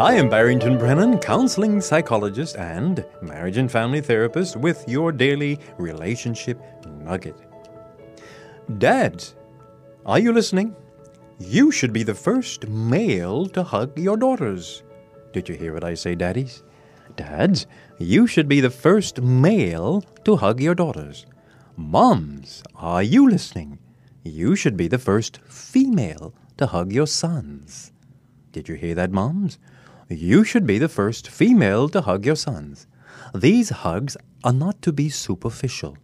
I am Barrington Brennen, counseling psychologist and marriage and family therapist with your daily relationship nugget. Dads, are you listening? You should be the first male to hug your daughters. Did you hear what I say, daddies? Dads, you should be the first male to hug your daughters. Moms, are you listening? You should be the first female to hug your sons. Did you hear that, moms? You should be the first female to hug your sons. These hugs are not to be superficial.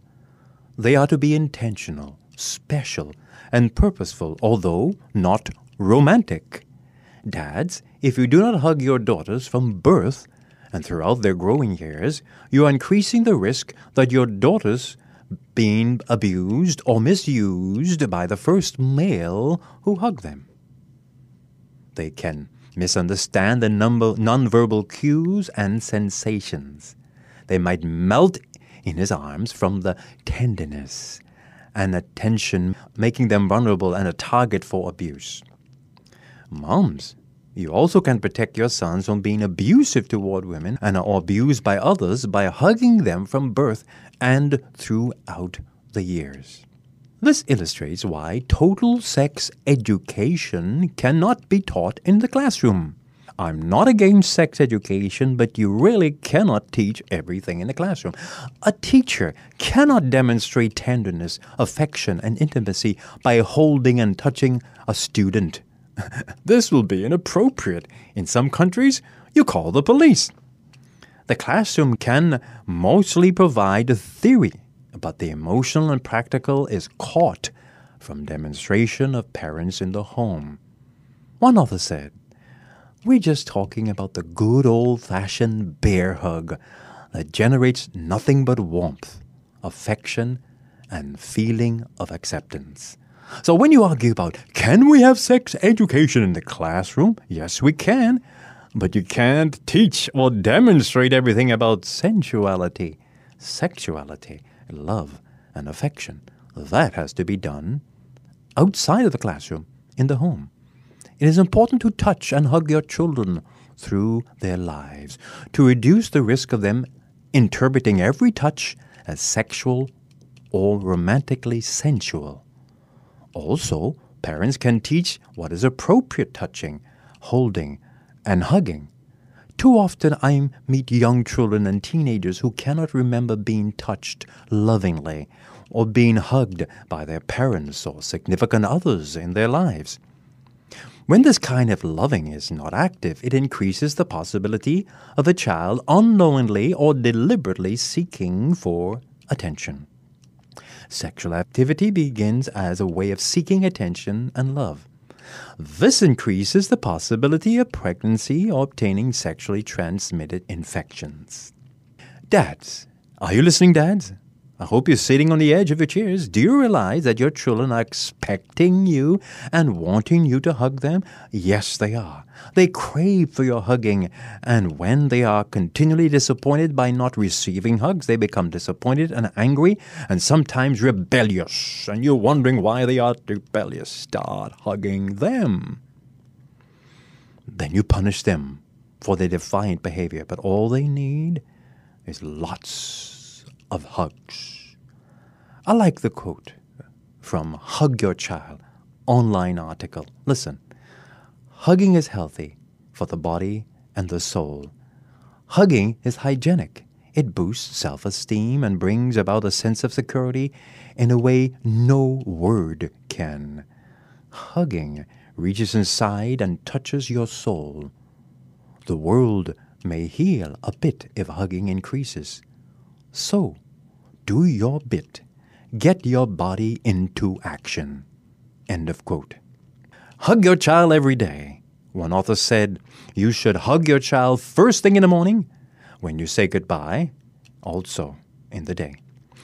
They are to be intentional, special, and purposeful, although not romantic. Dads, if you do not hug your daughters from birth and throughout their growing years, you are increasing the risk that your daughters being abused or misused by the first male who hugged them. They can misunderstand the nonverbal cues and sensations. They might melt in his arms from the tenderness and attention, making them vulnerable and a target for abuse. Moms, you also can protect your sons from being abusive toward women and are abused by others by hugging them from birth and throughout the years. This illustrates why total sex education cannot be taught in the classroom. I'm not against sex education, but you really cannot teach everything in the classroom. A teacher cannot demonstrate tenderness, affection, and intimacy by holding and touching a student. this will be inappropriate. In some countries, you call the police. The classroom can mostly provide theory but the emotional and practical is caught from demonstration of parents in the home. One author said, We're just talking about the good old fashioned bear hug that generates nothing but warmth, affection, and feeling of acceptance. So when you argue about can we have sex education in the classroom? Yes, we can. But you can't teach or demonstrate everything about sensuality, sexuality, love, and affection. That has to be done outside of the classroom, in the home. It is important to touch and hug your children through their lives to reduce the risk of them interpreting every touch as sexual or romantically sensual. Also, parents can teach what is appropriate touching, holding, and hugging too often I meet young children and teenagers who cannot remember being touched lovingly or being hugged by their parents or significant others in their lives. When this kind of loving is not active, it increases the possibility of a child unknowingly or deliberately seeking for attention. Sexual activity begins as a way of seeking attention and love. This increases the possibility of pregnancy or obtaining sexually transmitted infections. Dads, are you listening, dads? I hope you're sitting on the edge of your chairs. Do you realize that your children are expecting you and wanting you to hug them? Yes, they are. They crave for your hugging, and when they are continually disappointed by not receiving hugs, they become disappointed and angry and sometimes rebellious. And you're wondering why they are rebellious. Start hugging them. Then you punish them for their defiant behavior, but all they need is lots of hugs. I like the quote from Hug Your Child online article. Listen, hugging is healthy for the body and the soul. Hugging is hygienic. It boosts self esteem and brings about a sense of security in a way no word can. Hugging reaches inside and touches your soul. The world may heal a bit if hugging increases. So, do your bit. Get your body into action. End of quote. Hug your child every day. One author said, You should hug your child first thing in the morning, when you say goodbye, also in the day,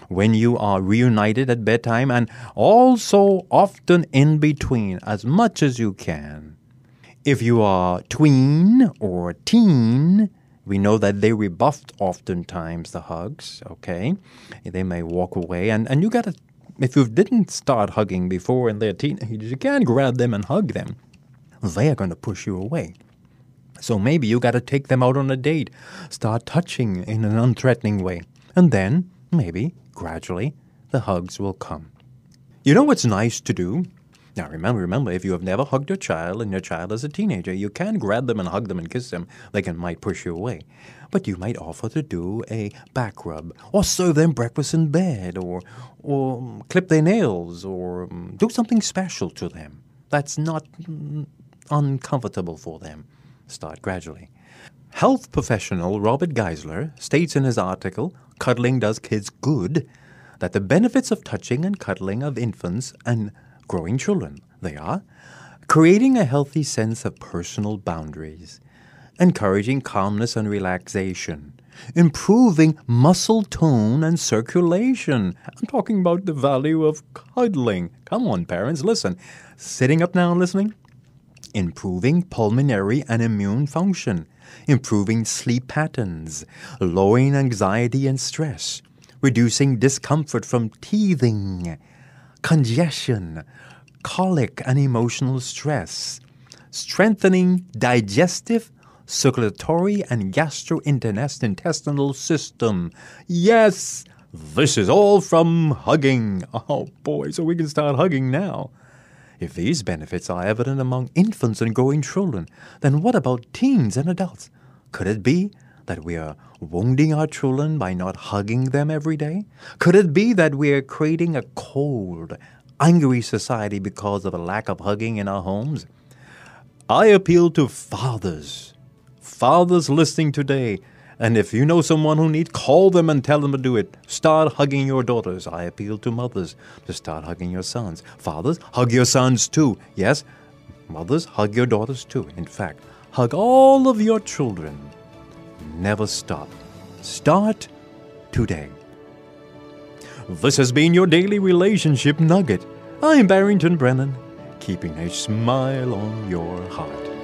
when you are reunited at bedtime, and also often in between, as much as you can. If you are tween or teen, we know that they rebuffed oftentimes the hugs, okay? They may walk away, and, and you gotta, if you didn't start hugging before and they're teenagers, you can't grab them and hug them. They are going to push you away. So maybe you got to take them out on a date, start touching in an unthreatening way, and then maybe gradually the hugs will come. You know what's nice to do? Now remember, remember, if you have never hugged your child and your child is a teenager, you can grab them and hug them and kiss them. They can might push you away. But you might offer to do a back rub, or serve them breakfast in bed, or or clip their nails, or um, do something special to them. That's not mm, uncomfortable for them. Start gradually. Health professional Robert Geisler states in his article, Cuddling Does Kids Good, that the benefits of touching and cuddling of infants and growing children, they are creating a healthy sense of personal boundaries, encouraging calmness and relaxation, improving muscle tone and circulation. I'm talking about the value of cuddling. Come on, parents, listen. Sitting up now and listening? Improving pulmonary and immune function, improving sleep patterns, lowering anxiety and stress, reducing discomfort from teething, congestion, colic, and emotional stress, strengthening digestive, circulatory, and gastrointestinal system. Yes, this is all from hugging. Oh boy, so we can start hugging now. If these benefits are evident among infants and growing children, then what about teens and adults? Could it be that we are wounding our children by not hugging them every day? Could it be that we are creating a cold, angry society because of a lack of hugging in our homes? I appeal to fathers, fathers listening today. And if you know someone who needs, call them and tell them to do it. Start hugging your daughters. I appeal to mothers to start hugging your sons. Fathers, hug your sons too. Yes, mothers, hug your daughters too. In fact, hug all of your children. Never stop. Start today. This has been your daily relationship nugget. I'm Barrington Brennen, keeping a smile on your heart.